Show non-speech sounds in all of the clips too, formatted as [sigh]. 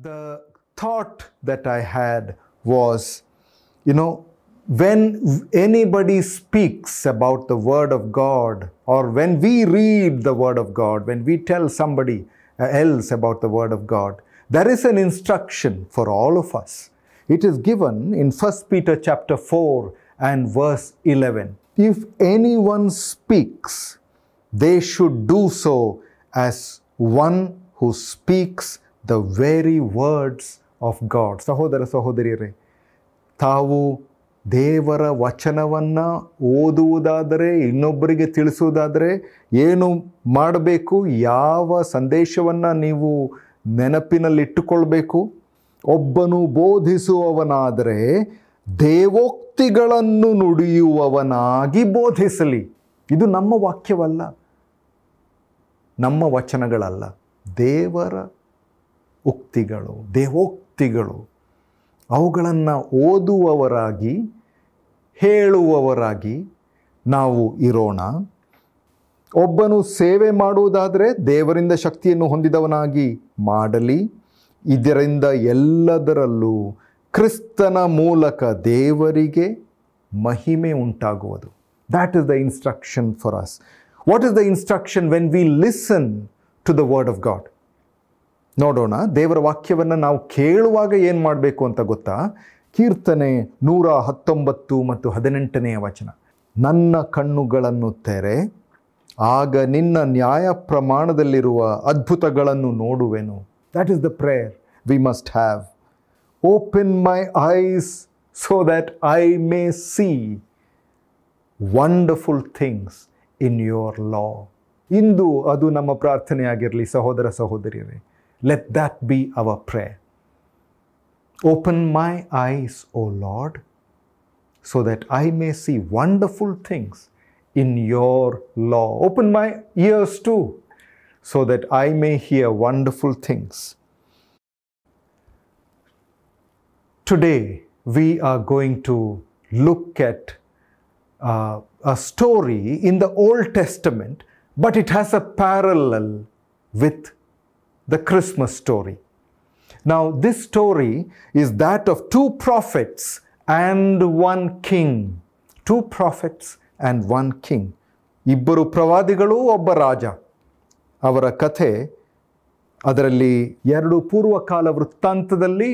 the thought that I had was, you know, when anybody speaks about the Word of God, or when we read the Word of God, when we tell somebody uh, else about the Word of God, there is an instruction for all of us. It is given in 1 Peter chapter 4 and verse 11. If anyone speaks, they should do so as one who speaks the very words of God ಸಹೋದರ ಸಹೋದರಿಯರೇ, ತಾವು ದೇವರ ವಚನವನ್ನು ಓದುವುದಾದರೆ, ಇನ್ನೊಬ್ಬರಿಗೆ ತಿಳಿಸುವುದಾದರೆ ಏನು ಮಾಡಬೇಕು? ಯಾವ ಸಂದೇಶವನ್ನು ನೀವು ನೆನಪಿನಲ್ಲಿಟ್ಟುಕೊಳ್ಬೇಕು? ಒಬ್ಬನು ಬೋಧಿಸುವವನಾದರೆ ದೇವೋಕ್ತಿಗಳನ್ನು ನುಡಿಯುವವನಾಗಿ ಬೋಧಿಸಲಿ. ಇದು ನಮ್ಮ ವಾಕ್ಯವಲ್ಲ. ನಮ್ಮ ವಚನಗಳಲ್ಲ. ದೇವರ ಉಕ್ತಿಗಳು ದೇವೋಕ್ತಿಗಳು ಅವುಗಳನ್ನು ಓದುವವರಾಗಿ, ಹೇಳುವವರಾಗಿ ನಾವು ಇರೋಣ. ಒಬ್ಬನು ಸೇವೆ ಮಾಡುವುದಾದರೆ ದೇವರಿಂದ ಶಕ್ತಿಯನ್ನು ಹೊಂದಿದವನಾಗಿ ಮಾಡಲಿ. ಇದರಿಂದ ಎಲ್ಲದರಲ್ಲೂ ಕ್ರಿಸ್ತನ ಮೂಲಕ ದೇವರಿಗೆ ಮಹಿಮೆ ಉಂಟಾಗುವುದು. That is the instruction for us what is the instruction when we listen to the word of God ನೋಡೋಣ, ದೇವರ ವಾಕ್ಯವನ್ನು ನಾವು ಕೇಳುವಾಗ ಏನು ಮಾಡಬೇಕು ಅಂತ ಗೊತ್ತಾ? ಕೀರ್ತನೆ ನೂರ ಹತ್ತೊಂಬತ್ತು ಮತ್ತು ಹದಿನೆಂಟನೆಯ ವಚನ. ನನ್ನ ಕಣ್ಣುಗಳನ್ನು ತೆರೆ, ಆಗ ನಿನ್ನ ನ್ಯಾಯ ಪ್ರಮಾಣದಲ್ಲಿರುವ ಅದ್ಭುತಗಳನ್ನು ನೋಡುವೆನು. That is the prayer we must have open my eyes so that I may see wonderful things in your law ಇಂದು ಅದು ನಮ್ಮ ಪ್ರಾರ್ಥನೆಯಾಗಿರಲಿ, ಸಹೋದರ ಸಹೋದರಿಯರೇ. Let that be our prayer. Open my eyes, O Lord, so that I may see wonderful things in your law. Open my ears too, so that I may hear wonderful things. Today, we are going to look at uh, a story in the Old Testament, but it has a parallel with the Christmas story. Now, this story is that of two prophets and one king. Two prophets and one king. ಇಬ್ಬರು ಪ್ರವಾದಿಗಳು ಒಬ್ಬ ರಾಜ ಅವರ ಕಥೆ ಅದರಲ್ಲಿ ಎರಡು ಪೂರ್ವಕಾಲ ವೃತ್ತಾಂತದಲ್ಲಿ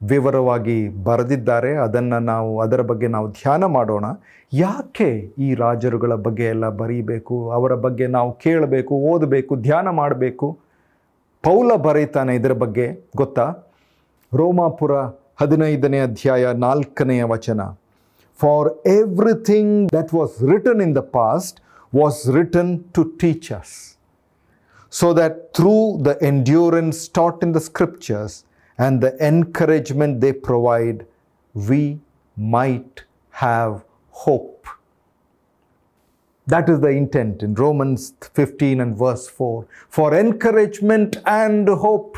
ವಿವರವಾಗಿ ಬರೆದಿದ್ದಾರೆ ಅದನ್ನು ನಾವು ಅದರ ಬಗ್ಗೆ ನಾವು ಧ್ಯಾನ ಮಾಡೋಣ ಯಾಕೆ ಈ ರಾಜರುಗಳ ಬಗ್ಗೆ ಎಲ್ಲ ಬರೀಬೇಕು ಅವರ ಬಗ್ಗೆ ನಾವು ಕೇಳಬೇಕು ಓದಬೇಕು ಧ್ಯಾನ ಮಾಡಬೇಕು ಪೌಲ ಬರೀತಾನೆ ಇದರ ಬಗ್ಗೆ ಗೊತ್ತಾ ರೋಮಾಪುರ ಹದಿನೈದನೇ ಅಧ್ಯಾಯ ನಾಲ್ಕನೆಯ ವಚನ for everything that was written in the past was written to teach us so that through the endurance taught in the scriptures and the encouragement they provide, we might have hope. That is the intent in Romans 15 and verse 4 for encouragement and hope.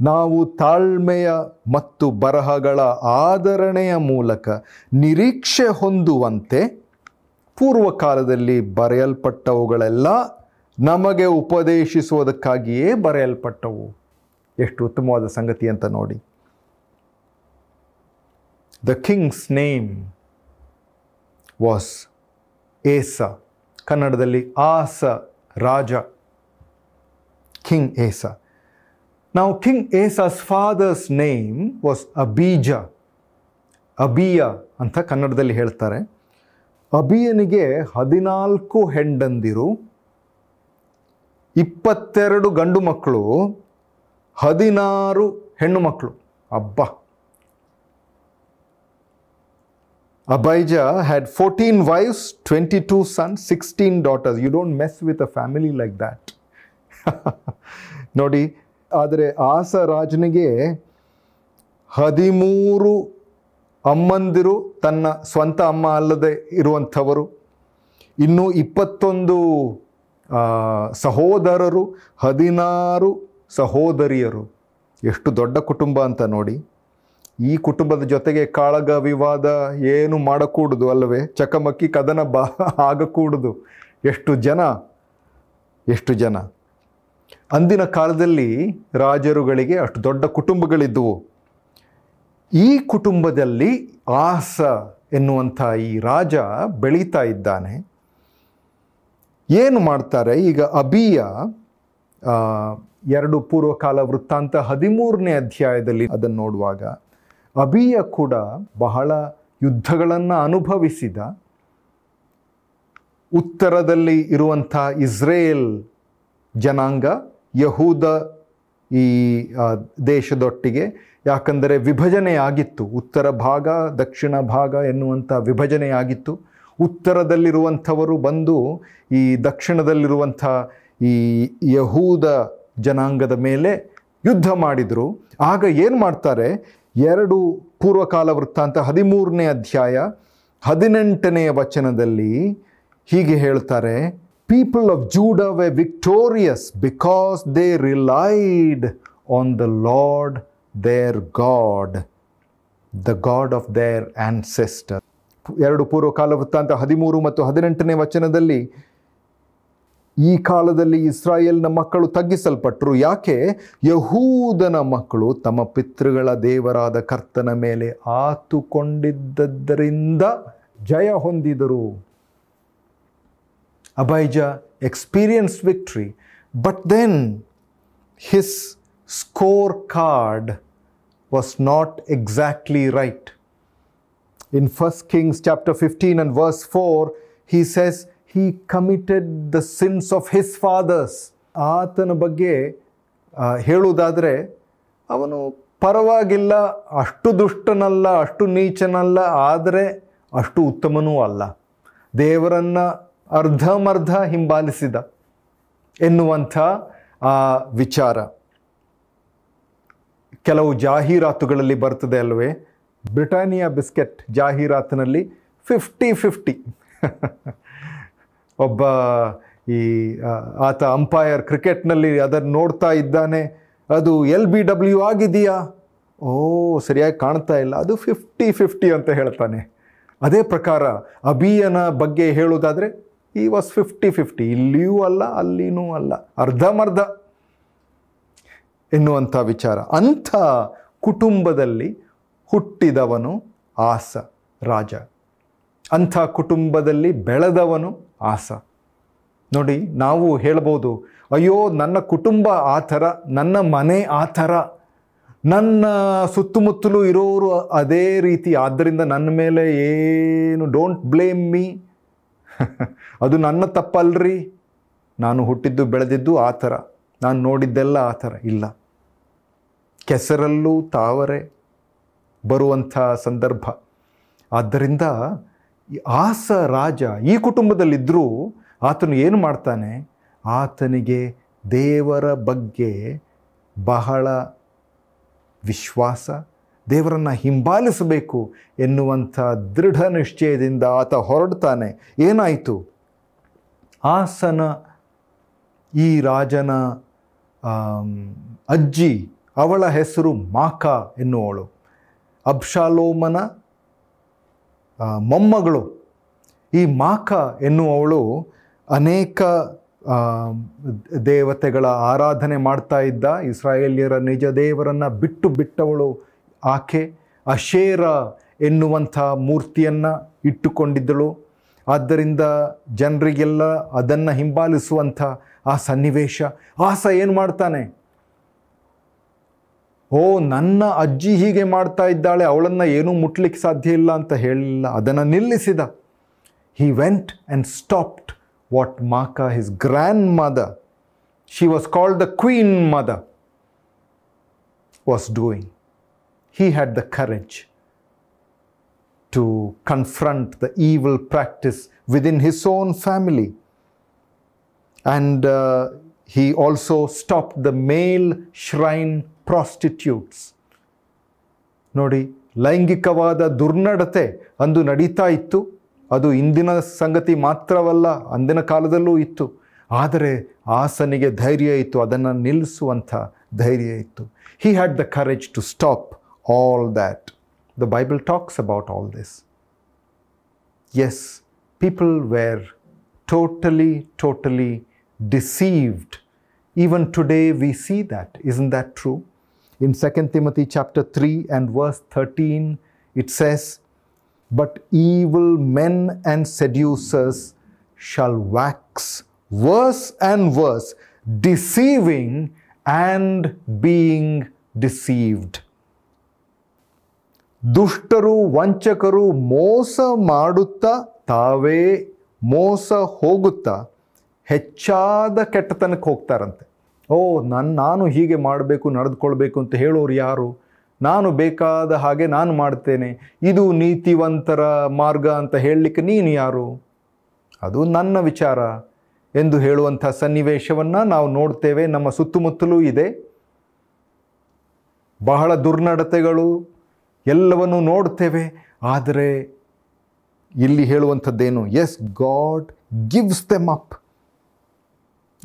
ನಾವು ತಾಳ್ಮೆಯ ಮತ್ತು ಬರಹಗಳ ಆದರಣೆಯ ಮೂಲಕ ನಿರೀಕ್ಷೆ ಹೊಂದುವಂತೆ ಪೂರ್ವಕಾಲದಲ್ಲಿ ಬರೆಯಲ್ಪಟ್ಟವುಗಳೆಲ್ಲ ನಮಗೆ ಉಪದೇಶಿಸುವುದಕ್ಕಾಗಿಯೇ ಬರೆಯಲ್ಪಟ್ಟವು. ಎಷ್ಟು ಉತ್ತಮವಾದ ಸಂಗತಿ ಅಂತ ನೋಡಿ. The king's name was Asa, ಕನ್ನಡದಲ್ಲಿ ಆಸ, ರಾಜ, ಕಿಂಗ್ ಏಸ. ನಾವು king Asa's father's name was Abijah ಅಬಿಯ ಅಂತ ಕನ್ನಡದಲ್ಲಿ ಹೇಳ್ತಾರೆ. ಅಬಿಯನಿಗೆ ಹದಿನಾಲ್ಕು ಹೆಂಡಂದಿರು, ಇಪ್ಪತ್ತೆರಡು ಗಂಡು ಮಕ್ಕಳು, ಹದಿನಾರು ಹೆಣ್ಣು ಮಕ್ಕಳು. ಅಬ್ಬ! Abijah had fourteen wives twenty two son sixteen daughters you mess with a family like that ನೋಡಿ, ಆದರೆ ಆಸ ರಾಜನಿಗೆ ಹದಿಮೂರು ಅಮ್ಮಂದಿರು, ತನ್ನ ಸ್ವಂತ ಅಮ್ಮ ಅಲ್ಲದೆ ಇರುವಂಥವರು. ಇನ್ನೂ ಇಪ್ಪತ್ತೊಂದು ಸಹೋದರರು, ಹದಿನಾರು ಸಹೋದರಿಯರು. ಎಷ್ಟು ದೊಡ್ಡ ಕುಟುಂಬ ಅಂತ ನೋಡಿ. ಈ ಕುಟುಂಬದ ಜೊತೆಗೆ ಕಾಳಗ ವಿವಾದ ಏನು ಮಾಡಕೂಡುದು ಅಲ್ಲವೇ? ಚಕಮಕಿ ಕದನ ಬಾ [laughs] ಆಗಕೂಡುದು. ಎಷ್ಟು ಜನ? ಎಷ್ಟು ಜನ? ಅಂದಿನ ಕಾಲದಲ್ಲಿ ರಾಜರುಗಳಿಗೆ ಅಷ್ಟು ದೊಡ್ಡ ಕುಟುಂಬಗಳಿದ್ದವು. ಈ ಕುಟುಂಬದಲ್ಲಿ ಆಸ ಎನ್ನುವಂಥ ಈ ರಾಜ ಬೆಳೀತಾ ಇದ್ದಾನೆ. ಏನು ಮಾಡ್ತಾರೆ? ಈಗ ಅಬಿಯ ಎರಡು ಪೂರ್ವಕಾಲ ವೃತ್ತಾಂತ ಹದಿಮೂರನೇ ಅಧ್ಯಾಯದಲ್ಲಿ ಅದನ್ನು ನೋಡುವಾಗ ಅಬಿಯ ಕೂಡ ಬಹಳ ಯುದ್ಧಗಳನ್ನು ಅನುಭವಿಸಿದ. ಉತ್ತರದಲ್ಲಿ ಇರುವಂಥ ಇಸ್ರೇಲ್ ಜನಾಂಗ ಯಹೂದ ಈ ದೇಶದೊಟ್ಟಿಗೆ ಯಾಕಂದರೆ ವಿಭಜನೆಯಾಗಿತ್ತು. ಉತ್ತರ ಭಾಗ, ದಕ್ಷಿಣ ಭಾಗ ಎನ್ನುವಂಥ ವಿಭಜನೆಯಾಗಿತ್ತು. ಉತ್ತರದಲ್ಲಿರುವಂಥವರು ಬಂದು ಈ ದಕ್ಷಿಣದಲ್ಲಿರುವಂಥ ಈ ಯಹೂದ ಜನಾಂಗದ ಮೇಲೆ ಯುದ್ಧ ಮಾಡಿದರು. ಆಗ ಏನು ಮಾಡ್ತಾರೆ? ಎರಡು ಪೂರ್ವಕಾಲ ವೃತ್ತಾಂತ, ಹದಿಮೂರನೇ ಅಧ್ಯಾಯ ಹದಿನೆಂಟನೆಯ ವಚನದಲ್ಲಿ ಹೀಗೆ ಹೇಳ್ತಾರೆ people of Judah were victorious because they relied on the Lord their God the God of their ancestor ಎರಡು ಪೂರ್ವಕಾಲ ವೃತ್ತಾಂತ, ಹದಿಮೂರು ಮತ್ತು ಹದಿನೆಂಟನೇ ವಚನದಲ್ಲಿ ಈ ಕಾಲದಲ್ಲಿ ಇಸ್ರಾಯೇಲ್ನ ಮಕ್ಕಳು ತಗ್ಗಿಸಲ್ಪಟ್ಟರು ಯಾಕೆ? ಯಹೂದನ ಮಕ್ಕಳು ತಮ್ಮ ಪಿತೃಗಳ ದೇವರಾದ ಕರ್ತನ ಮೇಲೆ ಆತುಕೊಂಡಿದ್ದರಿಂದ ಜಯ ಹೊಂದಿದರು. Abijah experience victory. But then his score card was not exactly right in first Kings chapter fifteen and verse four he says He committed the sins of his fathers ಆತನ ಬಗ್ಗೆ ಹೇಳುವುದಾದರೆ, ಅವನು ಪರವಾಗಿಲ್ಲ, ಅಷ್ಟು ದುಷ್ಟನಲ್ಲ, ಅಷ್ಟು ನೀಚನಲ್ಲ, ಆದರೆ ಅಷ್ಟು ಉತ್ತಮನೂ ಅಲ್ಲ. ದೇವರನ್ನ ಅರ್ಧಮರ್ಧ ಹಿಂಬಾಲಿಸಿದ ಎನ್ನುವಂಥ ಆ ವಿಚಾರ. ಕೆಲವು ಜಾಹೀರಾತುಗಳಲ್ಲಿ ಬರ್ತದೆ ಅಲ್ವೇ? ಬ್ರಿಟಾನಿಯಾ ಬಿಸ್ಕೆಟ್ ಜಾಹೀರಾತಿನಲ್ಲಿ ಫಿಫ್ಟಿ ಫಿಫ್ಟಿ [laughs] ಒಬ್ಬ ಈ ಆತ ಅಂಪೈರ್ ಕ್ರಿಕೆಟ್ನಲ್ಲಿ ಅದನ್ನು ನೋಡ್ತಾ ಇದ್ದಾನೆ. ಅದು ಎಲ್ ಬಿ ಡಬ್ಲ್ಯೂ ಆಗಿದೆಯಾ? ಓ, ಸರಿಯಾಗಿ ಕಾಣ್ತಾ ಇಲ್ಲ. ಅದು ಫಿಫ್ಟಿ ಫಿಫ್ಟಿ ಅಂತ ಹೇಳ್ತಾನೆ. ಅದೇ ಪ್ರಕಾರ, ಅಭಿಯನ ಬಗ್ಗೆ ಹೇಳೋದಾದರೆ ಈ ವಾಸ್ ಫಿಫ್ಟಿ ಫಿಫ್ಟಿ. ಇಲ್ಲಿಯೂ ಅಲ್ಲ, ಅಲ್ಲಿನೂ ಅಲ್ಲ. ಅರ್ಧಮರ್ಧ ಎನ್ನುವಂಥ ವಿಚಾರ. ಅಂಥ ಕುಟುಂಬದಲ್ಲಿ ಹುಟ್ಟಿದವನು ಆಸ ರಾಜ. ಅಂಥ ಕುಟುಂಬದಲ್ಲಿ ಬೆಳೆದವನು ಆಸ. ನೋಡಿ, ನಾವು ಹೇಳ್ಬೋದು, ಅಯ್ಯೋ, ನನ್ನ ಕುಟುಂಬ ಆ ಥರ, ನನ್ನ ಮನೆ ಆ ಥರ, ನನ್ನ ಸುತ್ತಮುತ್ತಲೂ ಇರೋರು ಅದೇ ರೀತಿ, ಆದ್ದರಿಂದ ನನ್ನ ಮೇಲೆ ಏನು ಡೋಂಟ್ ಬ್ಲೇಮ್ ಮೀ ಅದು ನನ್ನ ತಪ್ಪಲ್ರಿ. ನಾನು ಹುಟ್ಟಿದ್ದು, ಬೆಳೆದಿದ್ದು ಆ ಥರ. ನಾನು ನೋಡಿದ್ದೆಲ್ಲ ಆ ಥರ. ಇಲ್ಲ. ಕೆಸರಲ್ಲೂ ತಾವರೆ ಬರುವಂಥ ಸಂದರ್ಭ. ಆದ್ದರಿಂದ ಆಸ ರಾಜ ಈ ಕುಟುಂಬದಲ್ಲಿದ್ದರೂ ಆತನು ಏನು ಮಾಡ್ತಾನೆ? ಆತನಿಗೆ ದೇವರ ಬಗ್ಗೆ ಬಹಳ ವಿಶ್ವಾಸ ದೇವರನ್ನು ಹಿಂಬಾಲಿಸಬೇಕು ಎನ್ನುವಂಥ ದೃಢ ನಿಶ್ಚಯದಿಂದ ಆತ ಹೊರಡ್ತಾನೆ. ಏನಾಯಿತು? ಆಸನ ಈ ರಾಜನ ಅಜ್ಜಿ ಅವಳ ಹೆಸರು ಮಾಕ ಎನ್ನುವಳು ಅಬ್ಷಾಲೋಮನ ಆ, ಮೊಮ್ಮಗಳು. ಈ ಮಾಕ ಎನ್ನುವವಳು ಅನೇಕ ದೇವತೆಗಳ ಆರಾಧನೆ ಮಾಡ್ತಾ ಇದ್ದ ಇಸ್ರಾಯೇಲ್ಯರ ನಿಜ ದೇವರನ್ನು ಬಿಟ್ಟು ಬಿಟ್ಟವಳು ಆಕೆ. ಅಶೇರ ಎನ್ನುವಂಥ ಮೂರ್ತಿಯನ್ನು ಇಟ್ಟುಕೊಂಡಿದ್ದಳು. ಆದ್ದರಿಂದ ಜನರಿಗೆಲ್ಲ ಅದನ್ನು ಹಿಂಬಾಲಿಸುವಂಥ ಆ ಸನ್ನಿವೇಶ. ಆಸ ಏನು ಮಾಡ್ತಾನೆ? ಓ ನನ್ನ ಅಜ್ಜಿ ಹೀಗೆ ಮಾಡ್ತಾ ಇದ್ದಾಳೆ ಅವಳನ್ನು ಏನೂ ಮುಟ್ಲಿಕ್ಕೆ ಸಾಧ್ಯ ಇಲ್ಲ ಅಂತ ಹೇಳಿಲ್ಲ ಅದನ್ನು ನಿಲ್ಲಿಸಿದ he went and stopped what Maka, his grandmother, she was called the queen mother, was doing. He had the courage to confront the evil practice within his own family. And uh, he also stopped the male shrine prostitutes. ನೋಡಿ, ಲೈಂಗಿಕವಾದ ದುರ್ನಡತೆ ಅಂದು ನಡೀತಾ ಇತ್ತು ಅದು ಇಂದಿನ ಸಂಗತಿ ಮಾತ್ರವಲ್ಲ, ಅಂದಿನ ಕಾಲದಲ್ಲೂ ಇತ್ತು ಆದರೆ ಆಸನಿಗೆ ಧೈರ್ಯ ಇತ್ತು, ಅದನ್ನು ನಿಲ್ಲಿಸುವಂಥ ಧೈರ್ಯ ಇತ್ತು he had the courage to stop all that the Bible talks about all this yes people were totally totally deceived Even today we see that. Isn't that true? In 2 Timothy chapter 3 and verse 13, it says, But evil men and seducers shall wax worse and worse, deceiving and being deceived. ದುಷ್ಟರು ವಂಚಕರು ಮೋಸ ಮಾಡುತ್ತಾ ತಾವೇ ಮೋಸ ಹೋಗುತ್ತಾ ಹೆಚ್ಚಾದ ಕೆಟ್ಟತನಕ್ಕೆ ಹೋಗ್ತಾರಂತೆ ಓ ನನ್ನ ನಾನು ಹೀಗೆ ಮಾಡಬೇಕು, ನಡೆದುಕೊಳ್ಬೇಕು ಅಂತ ಹೇಳೋರು ಯಾರು? ನಾನು ಬೇಕಾದ ಹಾಗೆ ನಾನು ಮಾಡ್ತೇನೆ. ಇದು ನೀತಿವಂತರ ಮಾರ್ಗ ಅಂತ ಹೇಳಲಿಕ್ಕೆ ನೀನು ಯಾರು? ಅದು ನನ್ನ ವಿಚಾರ ಎಂದು ಹೇಳುವಂಥ ಸನ್ನಿವೇಶವನ್ನು ನಾವು ನೋಡ್ತೇವೆ. ನಮ್ಮ ಸುತ್ತಮುತ್ತಲೂ ಇದೆ. ಬಹಳ ದುರ್ನಡತೆಗಳು ಎಲ್ಲವನ್ನು ನೋಡ್ತೇವೆ. ಆದರೆ ಇಲ್ಲಿ ಹೇಳುವಂಥದ್ದೇನು? Yes God gives them up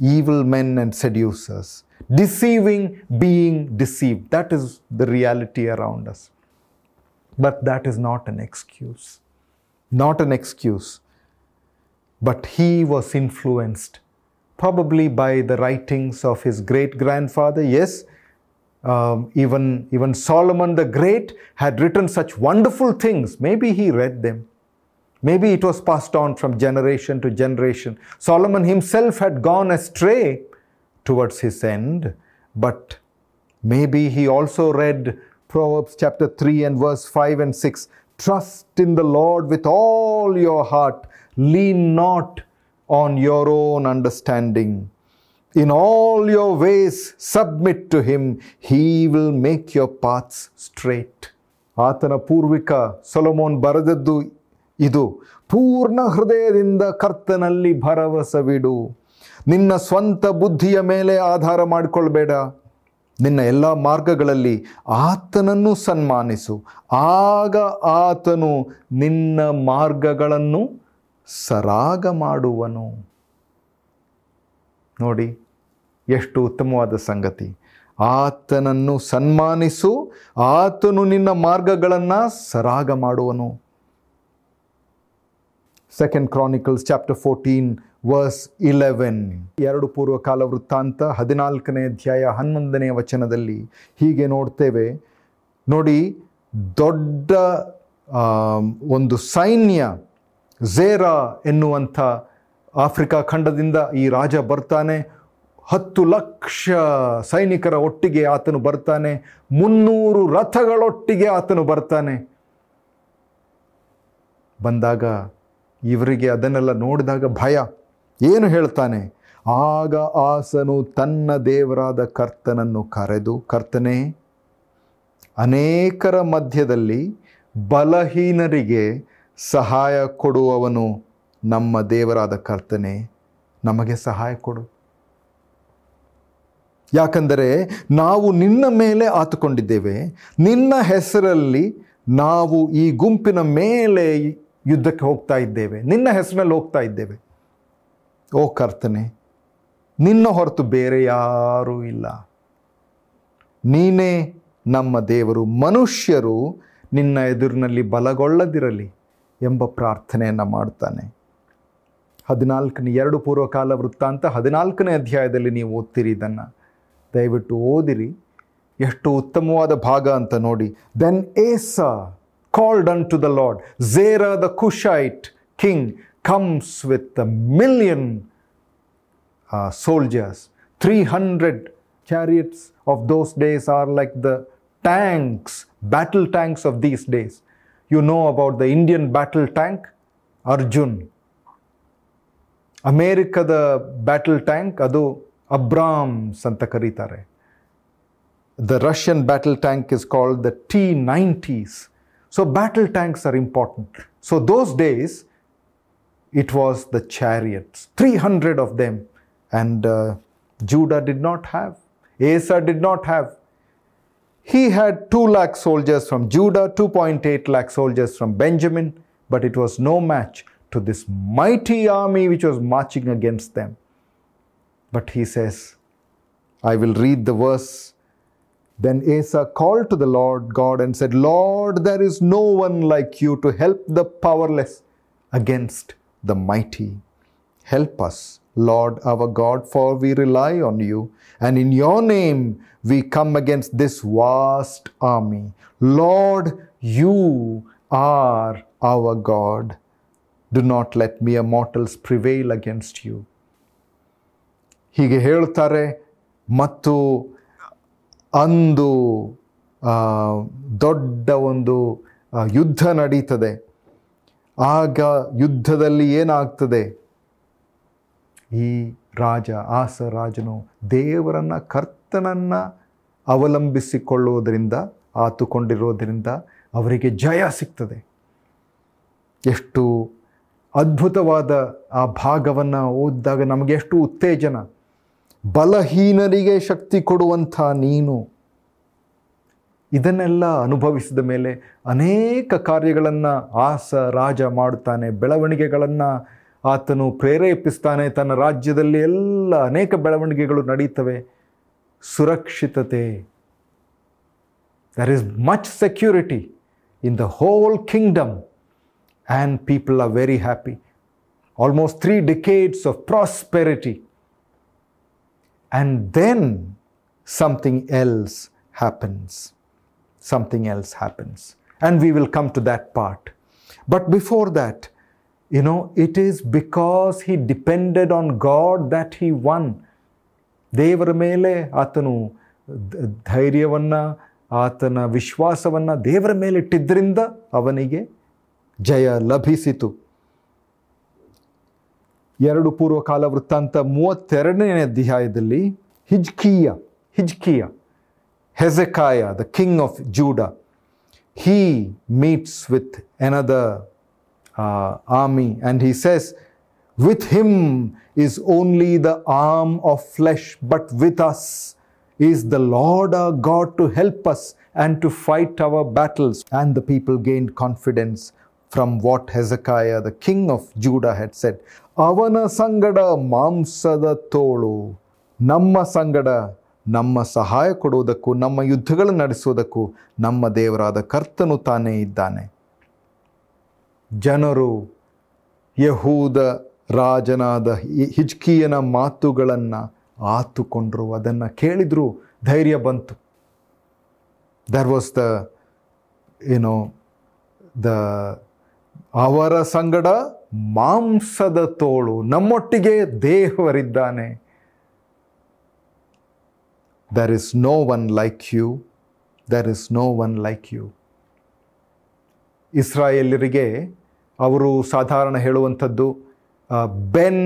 evil men and seducers, deceiving, being deceived. That is the reality around us. But that is not an excuse. Not an excuse. But he was influenced probably by the writings of his great grandfather. Yes, um, even, even Solomon the Great had written such wonderful things. Maybe he read them. Maybe it was passed on from generation to generation. Solomon himself had gone astray towards his end, but maybe he also read Proverbs chapter 3 and verse 5 and 6 Trust in the Lord with all your heart, lean not on your own understanding. In all your ways, submit to Him, He will make your paths straight. ಆತನ ಪೂರ್ವಿಕ ಸೊಲಮೋನ್ ಬರೆದದ್ದು ಇದು ಪೂರ್ಣ ಹೃದಯದಿಂದ ಕರ್ತನಲ್ಲಿ ಭರವಸವಿಡು. ನಿನ್ನ ಸ್ವಂತ ಬುದ್ಧಿಯ ಮೇಲೆ ಆಧಾರ ಮಾಡಿಕೊಳ್ಬೇಡ. ನಿನ್ನ ಎಲ್ಲ ಮಾರ್ಗಗಳಲ್ಲಿ ಆತನನ್ನು ಸನ್ಮಾನಿಸು. ಆಗ ಆತನು ನಿನ್ನ ಮಾರ್ಗಗಳನ್ನು ಸರಾಗ ಮಾಡುವನು. ನೋಡಿ, ಎಷ್ಟು ಉತ್ತಮವಾದ ಸಂಗತಿ. ಆತನನ್ನು ಸನ್ಮಾನಿಸು, ಆತನು ನಿನ್ನ ಮಾರ್ಗಗಳನ್ನು ಸರಾಗ ಮಾಡುವನು. Second Chronicles chapter fourteen verse eleven ಎರಡು ಪೂರ್ವಕಾಲ ವೃತ್ತಾಂತ ಹದಿನಾಲ್ಕನೇ ಅಧ್ಯಾಯ ಹನ್ನೊಂದನೇ ವಚನದಲ್ಲಿ ಹೀಗೆ ನೋಡ್ತೇವೆ. ನೋಡಿ, ದೊಡ್ಡ ಒಂದು ಸೈನ್ಯ ಝೇರಾ ಎನ್ನುವಂಥ ಆಫ್ರಿಕಾ ಖಂಡದಿಂದ ಈ ರಾಜ ಬರ್ತಾನೆ. ಹತ್ತು ಲಕ್ಷ ಸೈನಿಕರ ಒಟ್ಟಿಗೆ ಆತನು ಬರ್ತಾನೆ. ಮುನ್ನೂರು ರಥಗಳೊಟ್ಟಿಗೆ ಆತನು ಬರ್ತಾನೆ. ಬಂದಾಗ ಇವರಿಗೆ ಅದನ್ನೆಲ್ಲ ನೋಡಿದಾಗ ಭಯ. ಏನು ಹೇಳ್ತಾನೆ? ಆಗ ಆಸನು ತನ್ನ ದೇವರಾದ ಕರ್ತನನ್ನು ಕರೆದು, ಕರ್ತನೇ, ಅನೇಕರ ಮಧ್ಯದಲ್ಲಿ ಬಲಹೀನರಿಗೆ ಸಹಾಯ ಕೊಡುವವನು ನಮ್ಮ ದೇವರಾದ ಕರ್ತನೆ, ನಮಗೆ ಸಹಾಯ ಕೊಡು. ಯಾಕಂದರೆ ನಾವು ನಿನ್ನ ಮೇಲೆ ಆತುಕೊಂಡಿದ್ದೇವೆ. ನಿನ್ನ ಹೆಸರಲ್ಲಿ ನಾವು ಈ ಗುಂಪಿನ ಮೇಲೆ ಯುದ್ಧಕ್ಕೆ ಹೋಗ್ತಾ ಇದ್ದೇವೆ. ನಿನ್ನ ಹೆಸರಿನಲ್ಲಿ ಹೋಗ್ತಾ ಇದ್ದೇವೆ. ಓ ಕರ್ತನೆ, ನಿನ್ನ ಹೊರತು ಬೇರೆ ಯಾರೂ ಇಲ್ಲ. ನೀನೇ ನಮ್ಮ ದೇವರು, ಮನುಷ್ಯರು ನಿನ್ನ ಎದುರಿನಲ್ಲಿ ಬಲಗೊಳ್ಳದಿರಲಿ ಎಂಬ ಪ್ರಾರ್ಥನೆಯನ್ನು ಮಾಡ್ತಾನೆ. ಹದಿನಾಲ್ಕನೇ, ಎರಡು ಪೂರ್ವಕಾಲ ವೃತ್ತಾಂತ ಹದಿನಾಲ್ಕನೇ ಅಧ್ಯಾಯದಲ್ಲಿ ನೀವು ಓದ್ತೀರಿ ಇದನ್ನು. ದಯವಿಟ್ಟು ಓದಿರಿ. ಎಷ್ಟು ಉತ್ತಮವಾದ ಭಾಗ ಅಂತ ನೋಡಿ. Then Asa Called unto the Lord Zerah the Cushite king comes with a million uh, soldiers. 300 chariots of those days are like the tanks, battle tanks of these days. You know about the Indian battle tank, Arjun. ಅಮೇರಿಕದ battle tank ಅದು Abrams ಅಂತ ಕರೀತಾರೆ the Russian battle tank is called the T nineties So battle tanks are important. So those days, it was the chariots, 300 of them. And uh, Judah did not have, Asa did not have. He had 2 lakh soldiers from Judah, 2.8 lakh soldiers from Benjamin, but it was no match to this mighty army which was marching against them. But he says, I will read the verse then Asa called to the Lord God and said, Lord, there is no one like you to help the powerless against the mighty. Help us, Lord our God, for we rely on you, and in your name we come against this vast army. Lord, you are our God. Do not let mere mortals prevail against you. ಹೀಗೆ ಹೇಳ್ತಾರೆ ಮತ್ತು ಅಂದು ದೊಡ್ಡ ಒಂದು ಯುದ್ಧ ನಡೀತದೆ. ಆಗ ಯುದ್ಧದಲ್ಲಿ ಏನಾಗ್ತದೆ? ಈ ರಾಜ, ಆಸ ರಾಜನು ದೇವರನ್ನ, ಕರ್ತನನ್ನ ಅವಲಂಬಿಸಿಕೊಳ್ಳುವುದರಿಂದ ಆತುಕೊಂಡಿರೋದರಿಂದ ಅವರಿಗೆ ಜಯ ಸಿಗ್ತದೆ. ಎಷ್ಟು ಅದ್ಭುತವಾದ ಆ ಭಾಗವನ್ನು ಓದಿದಾಗ ನಮಗೆ ಎಷ್ಟು ಉತ್ತೇಜನ. ಬಲಹೀನರಿಗೆ ಶಕ್ತಿ ಕೊಡುವಂಥ ನೀನು. ಇದನ್ನೆಲ್ಲ ಅನುಭವಿಸಿದ ಮೇಲೆ ಅನೇಕ ಕಾರ್ಯಗಳನ್ನು ಆಸ, ರಾಜ ಮಾಡುತ್ತಾನೆ, ಬೆಳವಣಿಗೆಗಳನ್ನು ಆತನು ಪ್ರೇರೇಪಿಸ್ತಾನೆ. ತನ್ನ ರಾಜ್ಯದಲ್ಲಿ ಎಲ್ಲ ಅನೇಕ ಬೆಳವಣಿಗೆಗಳು ನಡೀತವೆ. ಸುರಕ್ಷಿತತೆ. There is much security in the whole kingdom and people are very happy almost three decades of prosperity. And then something else happens. Something else happens. And we will come to that part. But before that, you know, it is because he depended on God that he won. ದೇವರ ಮೇಲೆ ಆತನು ಧ- ಧೈರ್ಯವನ್ನ ಆತನ ವಿಶ್ವಾಸವನ್ನ ದೇವರ ಮೇಲೆ ಇಟ್ಟಿದ್ದರಿಂದ ಅವನಿಗೆ ಜಯ ಲಭಿಸಿತು ಎರಡು ಪೂರ್ವಕಾಲ ವೃತ್ತಾಂತ ಮೂವತ್ತೆರಡನೇ ಅಧ್ಯಾಯದಲ್ಲಿ ಹಿಜ್ಕಿಯ ಹಿಜ್ಕಿಯ Hezekiah the king of Judah he meets with another uh, army and he says, With him is only the arm of flesh, but with us is the Lord our God to help us and to fight our battles. And the people gained confidence from what Hezekiah, the king of Judah, had said. ಅವನ ಸಂಗಡ ಮಾಂಸದ ತೋಳು ನಮ್ಮ ಸಂಗಡ ನಮ್ಮ ಸಹಾಯ ಕೊಡುವುದಕ್ಕೂ ನಮ್ಮ ಯುದ್ಧಗಳನ್ನು ನಡೆಸುವುದಕ್ಕೂ ನಮ್ಮ ದೇವರಾದ ಕರ್ತನು ತಾನೇ ಇದ್ದಾನೆ ಜನರು ಯಹೂದ ರಾಜನಾದ ಹಿಜ್ಕಿಯನ ಮಾತುಗಳನ್ನು ಆತುಕೊಂಡರು ಅದನ್ನು ಕೇಳಿದರು ಧೈರ್ಯ ಬಂತು ದರ್ ವಾಸ್ ದ ಏನೋ ದ ಅವರ ಸಂಗಡ ಮಾಂಸದ ತೋಳು ನಮ್ಮೊಟ್ಟಿಗೆ ದೇವರಿದ್ದಾನೆ there is no one like you there is no one like you ಇಸ್ರಾಯೇಲರಿಗೆ ಅವರು ಸಾಧಾರಣ ಹೇಳುವಂಥದ್ದು ಬೆನ್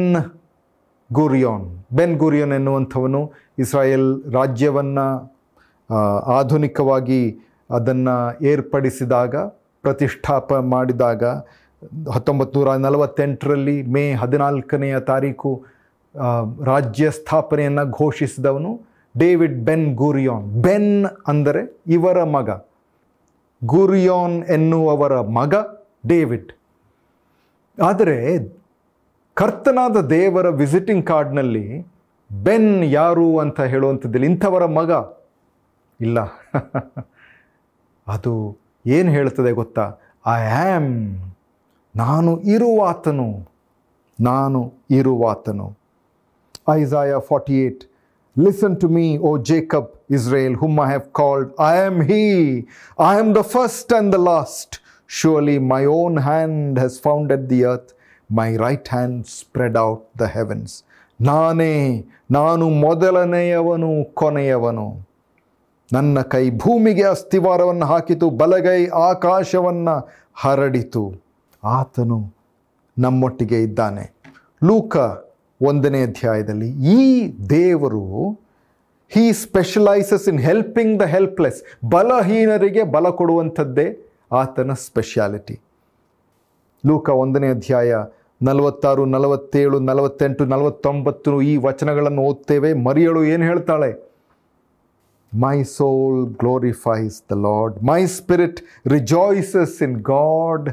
ಗುರಿಯೋನ್. ಬೆನ್ ಗುರಿಯೋನ್ ಎನ್ನುವಂಥವನು ಇಸ್ರಾಯೇಲ್ ರಾಜ್ಯವನ್ನು ಆಧುನಿಕವಾಗಿ ಅದನ್ನು ಏರ್ಪಡಿಸಿದಾಗ, ಪ್ರತಿಷ್ಠಾಪ ಮಾಡಿದಾಗ ಹತ್ತೊಂಬತ್ತು ನೂರ ನಲವತ್ತೆಂಟರಲ್ಲಿ ಮೇ ಹದಿನಾಲ್ಕನೆಯ ತಾರೀಕು ರಾಜ್ಯ ಸ್ಥಾಪನೆಯನ್ನು ಘೋಷಿಸಿದವನು ಡೇವಿಡ್ ಬೆನ್ ಗುರಿಯೋನ್. ಬೆನ್ ಅಂದರೆ ಇವರ ಮಗ. ಗುರಿಯೋನ್ ಎನ್ನುವವರ ಮಗ ಡೇವಿಡ್. ಆದರೆ ಕರ್ತನಾದ ದೇವರ ವಿಸಿಟಿಂಗ್ ಕಾರ್ಡ್ನಲ್ಲಿ ಬೆನ್ ಯಾರು ಅಂತ ಹೇಳುವಂಥದ್ದಿಲ್ಲ. ಇಂಥವರ ಮಗ ಇಲ್ಲ. [laughs] ಅದು ಏನು ಹೇಳ್ತದೆ ಗೊತ್ತಾ? ಐ ಆ್ಯಮ್ ನಾನು ಇರುವಾತನು ನಾನು ಇರುವಾತನು. Isaiah forty eight listen to me O Jacob Israel whom I have called I am he I am the first and the last surely my own hand has founded the earth my right hand spread out the heavens ನಾನೇ, ನಾನು ಮೊದಲನೆಯವನು, ಕೊನೆಯವನು. ನನ್ನ ಕೈ ಭೂಮಿಗೆ ಅಸ್ಥಿವಾರವನ್ನು ಹಾಕಿತು, ಬಲಗೈ ಆಕಾಶವನ್ನು ಹರಡಿತು. ಆತನು ನಮ್ಮೊಟ್ಟಿಗೆ ಇದ್ದಾನೆ. ಲೂಕ ಒಂದನೇ ಅಧ್ಯಾಯದಲ್ಲಿ ಈ ದೇವರು he specializes in helping the helpless ಬಲಹೀನರಿಗೆ ಬಲ ಕೊಡುವಂಥದ್ದೇ ಆತನ ಸ್ಪೆಷಾಲಿಟಿ ಲೂಕ ಒಂದನೇ ಅಧ್ಯಾಯ ನಲವತ್ತಾರು ನಲವತ್ತೇಳು ನಲವತ್ತೆಂಟು ನಲವತ್ತೊಂಬತ್ತು ಈ ವಚನಗಳನ್ನು ಓದ್ತೇವೆ. ಮರಿಯಳು ಏನು ಹೇಳ್ತಾಳೆ? My soul glorifies the Lord my spirit rejoices in God,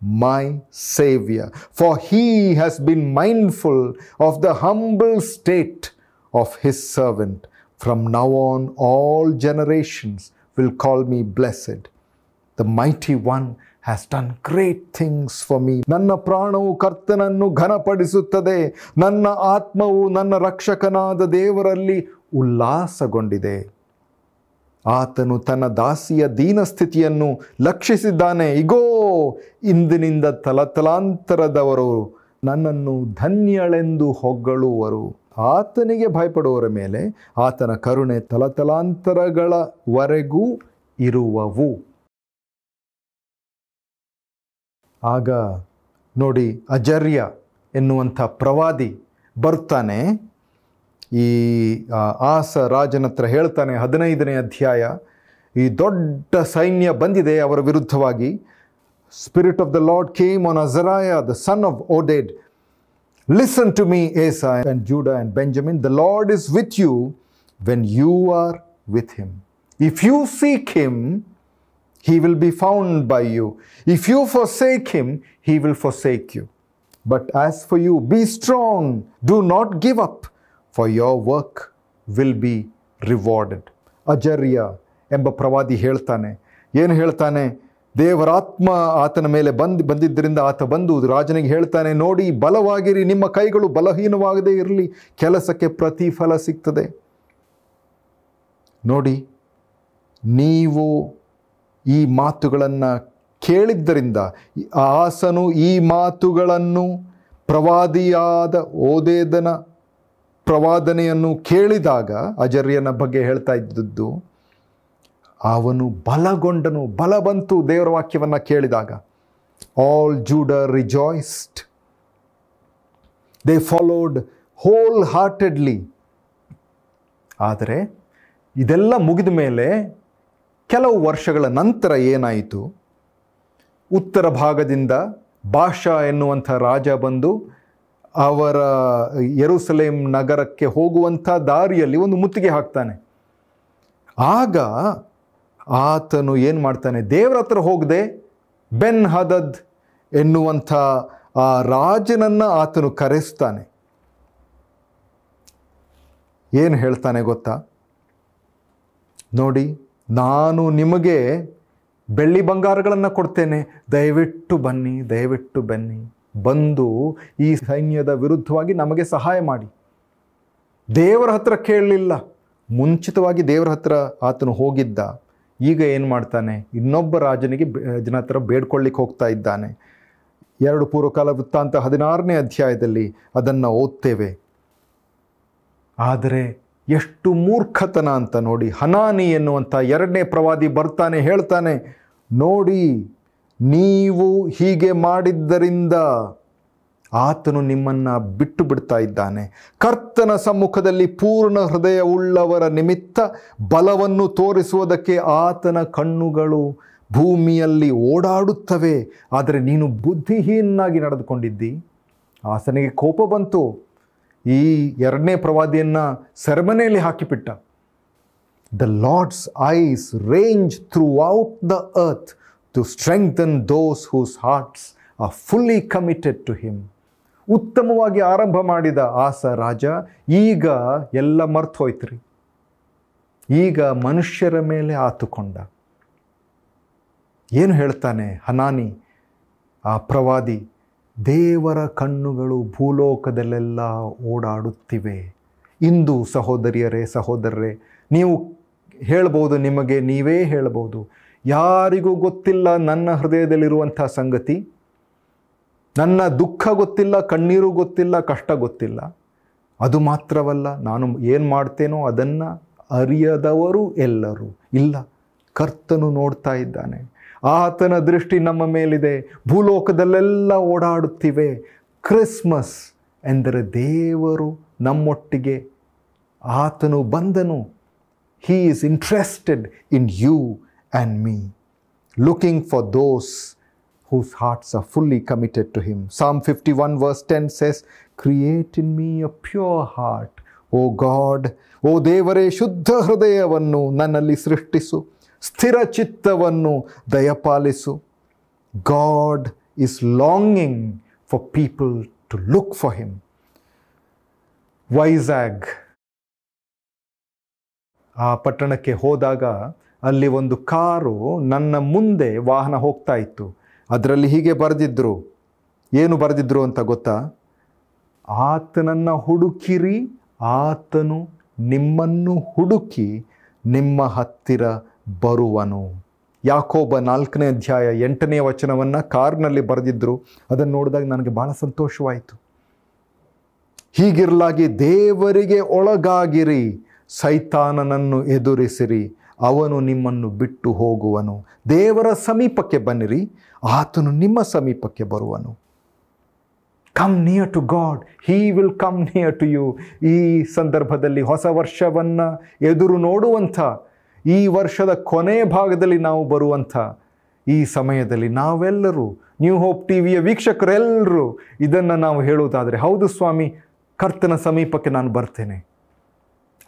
my Savior. For he has been mindful of the humble state of his servant. From now on, all generations will call me blessed. The mighty one has done great things for me ನನ್ನ ಪ್ರಾಣವು ಕರ್ತನನ್ನು ಘನಪಡಿಸುತ್ತದೆ ನನ್ನ ಆತ್ಮವು ನನ್ನ ರಕ್ಷಕನಾದ ದೇವರಲ್ಲಿ ಉಲ್ಲಾಸಗೊಂಡಿದೆ ಆತನು ತನ್ನ ದಾಸಿಯ ದೀನಸ್ಥಿತಿಯನ್ನು ಲಕ್ಷಿಸಿದ್ದಾನೆ ಇಗೋ ಇಂದಿನಿಂದ ತಲತಲಾಂತರದವರು ನನ್ನನ್ನು ಧನ್ಯಳೆಂದು ಹೊಗಳುವರು. ಆತನಿಗೆ ಭಯಪಡುವವರ ಮೇಲೆ ಆತನ ಕರುಣೆ ತಲತಲಾಂತರಗಳವರೆಗೂ ಇರುವವು. ಆಗ ನೋಡಿ ಅಜರ್ಯ ಎನ್ನುವಂಥ ಪ್ರವಾದಿ ಬರ್ತಾನೆ. ಈ ಆಸ ರಾಜನ ಹತ್ರ ಹೇಳ್ತಾನೆ ಹದಿನೈದನೇ ಅಧ್ಯಾಯ. ಈ ದೊಡ್ಡ ಸೈನ್ಯ ಬಂದಿದೆ ಅವರ ವಿರುದ್ಧವಾಗಿ. Spirit of the Lord came on Azariah the son of Oded Listen to me, Asa and Judah and Benjamin. The Lord is with you when you are with him. If you seek him, he will be found by you. If you forsake him, he will forsake you. But as for you, be strong. Do not give up, for your work will be rewarded. ಅಜರ್ಯ ಎಂಬ ಪ್ರವಾದಿ ಹೇಳ್ತಾನೆ ಏನು ಹೇಳ್ತಾನೆ ದೇವರಾತ್ಮ ಆತನ ಮೇಲೆ ಬಂದ್, ಬಂದಿದ್ದರಿಂದ ಆತ ಬಂದು ರಾಜನಿಗೆ ಹೇಳ್ತಾನೆ, ನೋಡಿ, ಬಲವಾಗಿರಿ, ನಿಮ್ಮ ಕೈಗಳು ಬಲಹೀನವಾಗದೇ ಇರಲಿ, ಕೆಲಸಕ್ಕೆ ಪ್ರತಿಫಲ ಸಿಗ್ತದೆ. ನೋಡಿ, ನೀವು ಈ ಮಾತುಗಳನ್ನು ಕೇಳಿದ್ದರಿಂದ ಆಸನು ಈ ಮಾತುಗಳನ್ನು ಪ್ರವಾದಿಯಾದ ಓದೇದನ ಪ್ರವಾದನೆಯನ್ನು ಕೇಳಿದಾಗ ಅಜರ್ಯನ ಬಗ್ಗೆ ಹೇಳ್ತಾ ಇದ್ದದ್ದು ಅವನು ಬಲಗೊಂಡನು ಬಲ ಬಂತು ದೇವರ ವಾಕ್ಯವನ್ನು ಕೇಳಿದಾಗ all Judah rejoiced they followed wholeheartedly ಆದರೆ, ಇದೆಲ್ಲ ಮುಗಿದ ಮೇಲೆ ಕೆಲವು ವರ್ಷಗಳ ನಂತರ ಏನಾಯಿತು? ಉತ್ತರ ಭಾಗದಿಂದ ಭಾಷಾ ಎನ್ನುವಂಥ ರಾಜ ಬಂದು ಅವರ ಯರುಸಲೇಮ್ ನಗರಕ್ಕೆ ಹೋಗುವಂಥ ದಾರಿಯಲ್ಲಿ ಒಂದು ಮುತ್ತಿಗೆ ಹಾಕ್ತಾನೆ. ಆಗ ಆತನು ಏನು ಮಾಡ್ತಾನೆ? ದೇವರ ಹತ್ರ ಹೋಗದೆ ಬೆನ್ ಹದದ್ ಎನ್ನುವಂಥ ಆ ರಾಜನನ್ನು ಆತನು ಕರೆಸ್ತಾನೆ. ಏನು ಹೇಳ್ತಾನೆ ಗೊತ್ತಾ? ನೋಡಿ, ನಾನು ನಿಮಗೆ ಬೆಳ್ಳಿ ಬಂಗಾರಗಳನ್ನು ಕೊಡ್ತೇನೆ. ದಯವಿಟ್ಟು ಬನ್ನಿ ದಯವಿಟ್ಟು ಬನ್ನಿ. ಬಂದು ಈ ಸೈನ್ಯದ ವಿರುದ್ಧವಾಗಿ ನಮಗೆ ಸಹಾಯ ಮಾಡಿ. ದೇವರ ಹತ್ರ ಕೇಳಲಿಲ್ಲ. ಮುಂಚಿತವಾಗಿ ದೇವರ ಹತ್ರ ಆತನು ಹೋಗಿದ್ದ. ಈಗ ಏನು ಮಾಡ್ತಾನೆ? ಇನ್ನೊಬ್ಬ ರಾಜನಿಗೆ ಜನ ಹತ್ರ ಬೇಡ್ಕೊಳ್ಳಿಕ್ಕೆ ಹೋಗ್ತಾ ಇದ್ದಾನೆ. ಎರಡು ಪೂರ್ವಕಾಲ ವೃತ್ತಾಂತ ಹದಿನಾರನೇ ಅಧ್ಯಾಯದಲ್ಲಿ ಅದನ್ನು ಓದ್ತೇವೆ. ಆದರೆ ಎಷ್ಟು ಮೂರ್ಖತನ ಅಂತ ನೋಡಿ, ಹನಾನಿ ಎನ್ನುವಂಥ ಎರಡನೇ ಪ್ರವಾದಿ ಬರ್ತಾನೆ, ಹೇಳ್ತಾನೆ, ನೋಡಿ, ನೀವು ಹೀಗೆ ಮಾಡಿದ್ದರಿಂದ ಆತನು ನಿಮ್ಮನ್ನು ಬಿಟ್ಟು ಬಿಡ್ತಾ ಇದ್ದಾನೆ. ಕರ್ತನ ಸಮ್ಮುಖದಲ್ಲಿ ಪೂರ್ಣ ಹೃದಯವುಳ್ಳವರ ನಿಮಿತ್ತ ಬಲವನ್ನು ತೋರಿಸುವುದಕ್ಕೆ ಆತನ ಕಣ್ಣುಗಳು ಭೂಮಿಯಲ್ಲಿ ಓಡಾಡುತ್ತವೆ. ಆದರೆ ನೀನು ಬುದ್ಧಿಹೀನಾಗಿ ನಡೆದುಕೊಂಡಿದ್ದಿ. ಆತನಿಗೆ ಕೋಪ ಬಂತು. ಈ ಎರಡನೇ ಪ್ರವಾದಿಯನ್ನು ಸೆರೆಮನೆಯಲ್ಲಿ ಹಾಕಿಬಿಟ್ಟ. The Lord's eyes range throughout the earth to strengthen those whose hearts are fully committed to him ಉತ್ತಮವಾಗಿ ಆರಂಭ ಮಾಡಿದ ಆಸ ರಾಜ, ಈಗ ಎಲ್ಲ ಮರ್ತು ಹೋಯ್ತ್ರಿ. ಈಗ ಮನುಷ್ಯರ ಮೇಲೆ ಆತುಕೊಂಡ. ಏನು ಹೇಳ್ತಾನೆ ಹನಾನಿ, ಆ ಪ್ರವಾದಿ, ದೇವರ ಕಣ್ಣುಗಳು ಭೂಲೋಕದಲ್ಲೆಲ್ಲ ಓಡಾಡುತ್ತಿವೆ. ಇಂದು ಸಹೋದರಿಯರೇ, ಸಹೋದರರೇ, ನೀವು ಹೇಳ್ಬೋದು, ನಿಮಗೆ ನೀವೇ ಹೇಳ್ಬೋದು. ಯಾರಿಗೂ ಗೊತ್ತಿಲ್ಲ ನನ್ನ ಹೃದಯದಲ್ಲಿರುವಂಥ ಸಂಗತಿ. ನನ್ನ ದುಃಖ ಗೊತ್ತಿಲ್ಲ, ಕಣ್ಣೀರು ಗೊತ್ತಿಲ್ಲ, ಕಷ್ಟ ಗೊತ್ತಿಲ್ಲ. ಅದು ಮಾತ್ರವಲ್ಲ, ನಾನು ಏನು ಮಾಡ್ತೇನೋ ಅದನ್ನು ಅರಿಯದವರು ಎಲ್ಲರೂ. ಇಲ್ಲ, ಕರ್ತನು ನೋಡ್ತಾ ಇದ್ದಾನೆ. ಆತನ ದೃಷ್ಟಿ ನಮ್ಮ ಮೇಲಿದೆ. ಭೂಲೋಕದಲ್ಲೆಲ್ಲ ಓಡಾಡುತ್ತಿವೆ. ಕ್ರಿಸ್ಮಸ್ ಎಂದರೆ ದೇವರು ನಮ್ಮೊಟ್ಟಿಗೆ, ಆತನು ಬಂದನು. He is interested in you and me looking for those whose hearts are fully committed to Him. Psalm 51, verse 10 says, Create in me a pure heart, O God. ಓ ದೇವರೇ ಶುದ್ಧ ಹೃದಯವನ್ನು ನನ್ನಲ್ಲಿ ಸೃಷ್ಟಿಸು. ಸ್ಥಿರ ಚಿತ್ತವನ್ನು ದಯಪಾಲಿಸು. God is longing for people to look for him Vizag. ಆ ಪಟ್ಟಣಕ್ಕೆ ಹೋದಾಗ ಅಲ್ಲಿ ಒಂದು ಕಾರು ನನ್ನ ಮುಂದೆ ವಾಹನ ಹೋಗ್ತಾ ಇತ್ತು. ಅದರಲ್ಲಿ ಹೀಗೆ ಬರೆದಿದ್ದರು ಏನು ಬರೆದಿದ್ರು ಅಂತ ಗೊತ್ತಾ? ಆತನನ್ನು ಹುಡುಕಿರಿ, ಆತನು ನಿಮ್ಮನ್ನು ಹುಡುಕಿ ನಿಮ್ಮ ಹತ್ತಿರ ಬರುವನು. ಯಾಕೋಬ ನಾಲ್ಕನೇ ಅಧ್ಯಾಯ ಎಂಟನೇ ವಚನವನ್ನು ಕಾರ್ನಲ್ಲಿ ಬರೆದಿದ್ದರು ಅದನ್ನು ನೋಡಿದಾಗ ನನಗೆ ಭಾಳ ಸಂತೋಷವಾಯಿತು. ಹೀಗಿರಲಾಗಿ ದೇವರಿಗೆ ಒಳಗಾಗಿರಿ, ಸೈತಾನನನ್ನು ಎದುರಿಸಿರಿ. ಅವನು ನಿಮ್ಮನ್ನು ಬಿಟ್ಟು ಹೋಗುವನು. ದೇವರ ಸಮೀಪಕ್ಕೆ ಬನ್ನಿರಿ, ಆತನು ನಿಮ್ಮ ಸಮೀಪಕ್ಕೆ ಬರುವನು. Come near to God he will come near to you ಈ ಸಂದರ್ಭದಲ್ಲಿ ಹೊಸ ವರ್ಷವನ್ನು ಎದುರು ನೋಡುವಂಥ, ಈ ವರ್ಷದ ಕೊನೆ ಭಾಗದಲ್ಲಿ ನಾವು ಬರುವಂಥ, ಈ ಸಮಯದಲ್ಲಿ ನಾವೆಲ್ಲರೂ ನ್ಯೂ ಹೋಪ್ ಟಿ ವಿಯ ವೀಕ್ಷಕರೆಲ್ಲರೂ ಇದನ್ನು ನಾವು ಹೇಳುವುದಾದರೆ, ಹೌದು ಸ್ವಾಮಿ, ಕರ್ತನ ಸಮೀಪಕ್ಕೆ ನಾನು ಬರ್ತೇನೆ.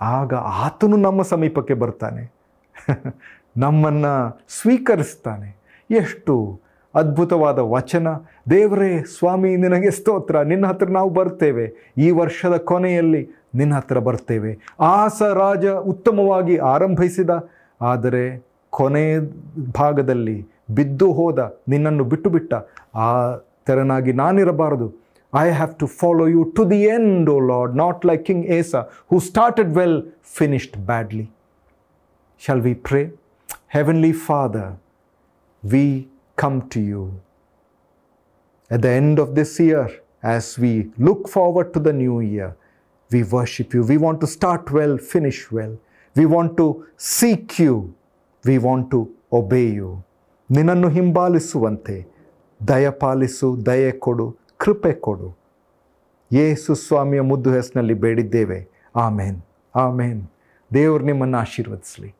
ಆಗ ಆತನು ನಮ್ಮ ಸಮೀಪಕ್ಕೆ ಬರ್ತಾನೆ. ನಮ್ಮನ್ನು ಸ್ವೀಕರಿಸ್ತಾನೆ. ಎಷ್ಟು ಅದ್ಭುತವಾದ ವಚನ. ದೇವರೇ ಸ್ವಾಮಿ, ನಿನಗೆ ಸ್ತೋತ್ರ. ನಿನ್ನ ಹತ್ರ ನಾವು ಬರ್ತೇವೆ. ಈ ವರ್ಷದ ಕೊನೆಯಲ್ಲಿ ನಿನ್ನ ಹತ್ರ ಬರ್ತೇವೆ. ಆಸ ರಾಜ ಉತ್ತಮವಾಗಿ ಆರಂಭಿಸಿದ. ಆದರೆ ಕೊನೆ ಭಾಗದಲ್ಲಿ ಬಿದ್ದು ಹೋದ, ನಿನ್ನನ್ನು ಬಿಟ್ಟು ಬಿಟ್ಟ ಆ ತೆರನಾಗಿ ನಾನಿರಬಾರದು. I have to follow you to the end O Lord not like king Asa who started well finished badly shall we pray? Heavenly Father, we come to you. At the end of this year, as we look forward to the new year, we worship you. We want to start well, finish well. We want to seek you. We want to obey you. ನಿನ್ನನ್ನು ಹಿಂಬಾಲಿಸುವಂತೆ ದಯಪಾಲಿಸು ದಯೆ ಕೊಡು ಕೃಪೆ ಕೊಡು ಯೇಸು ಸ್ವಾಮಿಯ ಮುದ್ದು ಹೆಸರಿನಲ್ಲಿ ಬೇಡಿದ್ದೇವೆ ಆಮೇನ್ ಆಮೇನ್ ದೇವರು ನಿಮ್ಮನ್ನು ಆಶೀರ್ವದಿಸಲಿ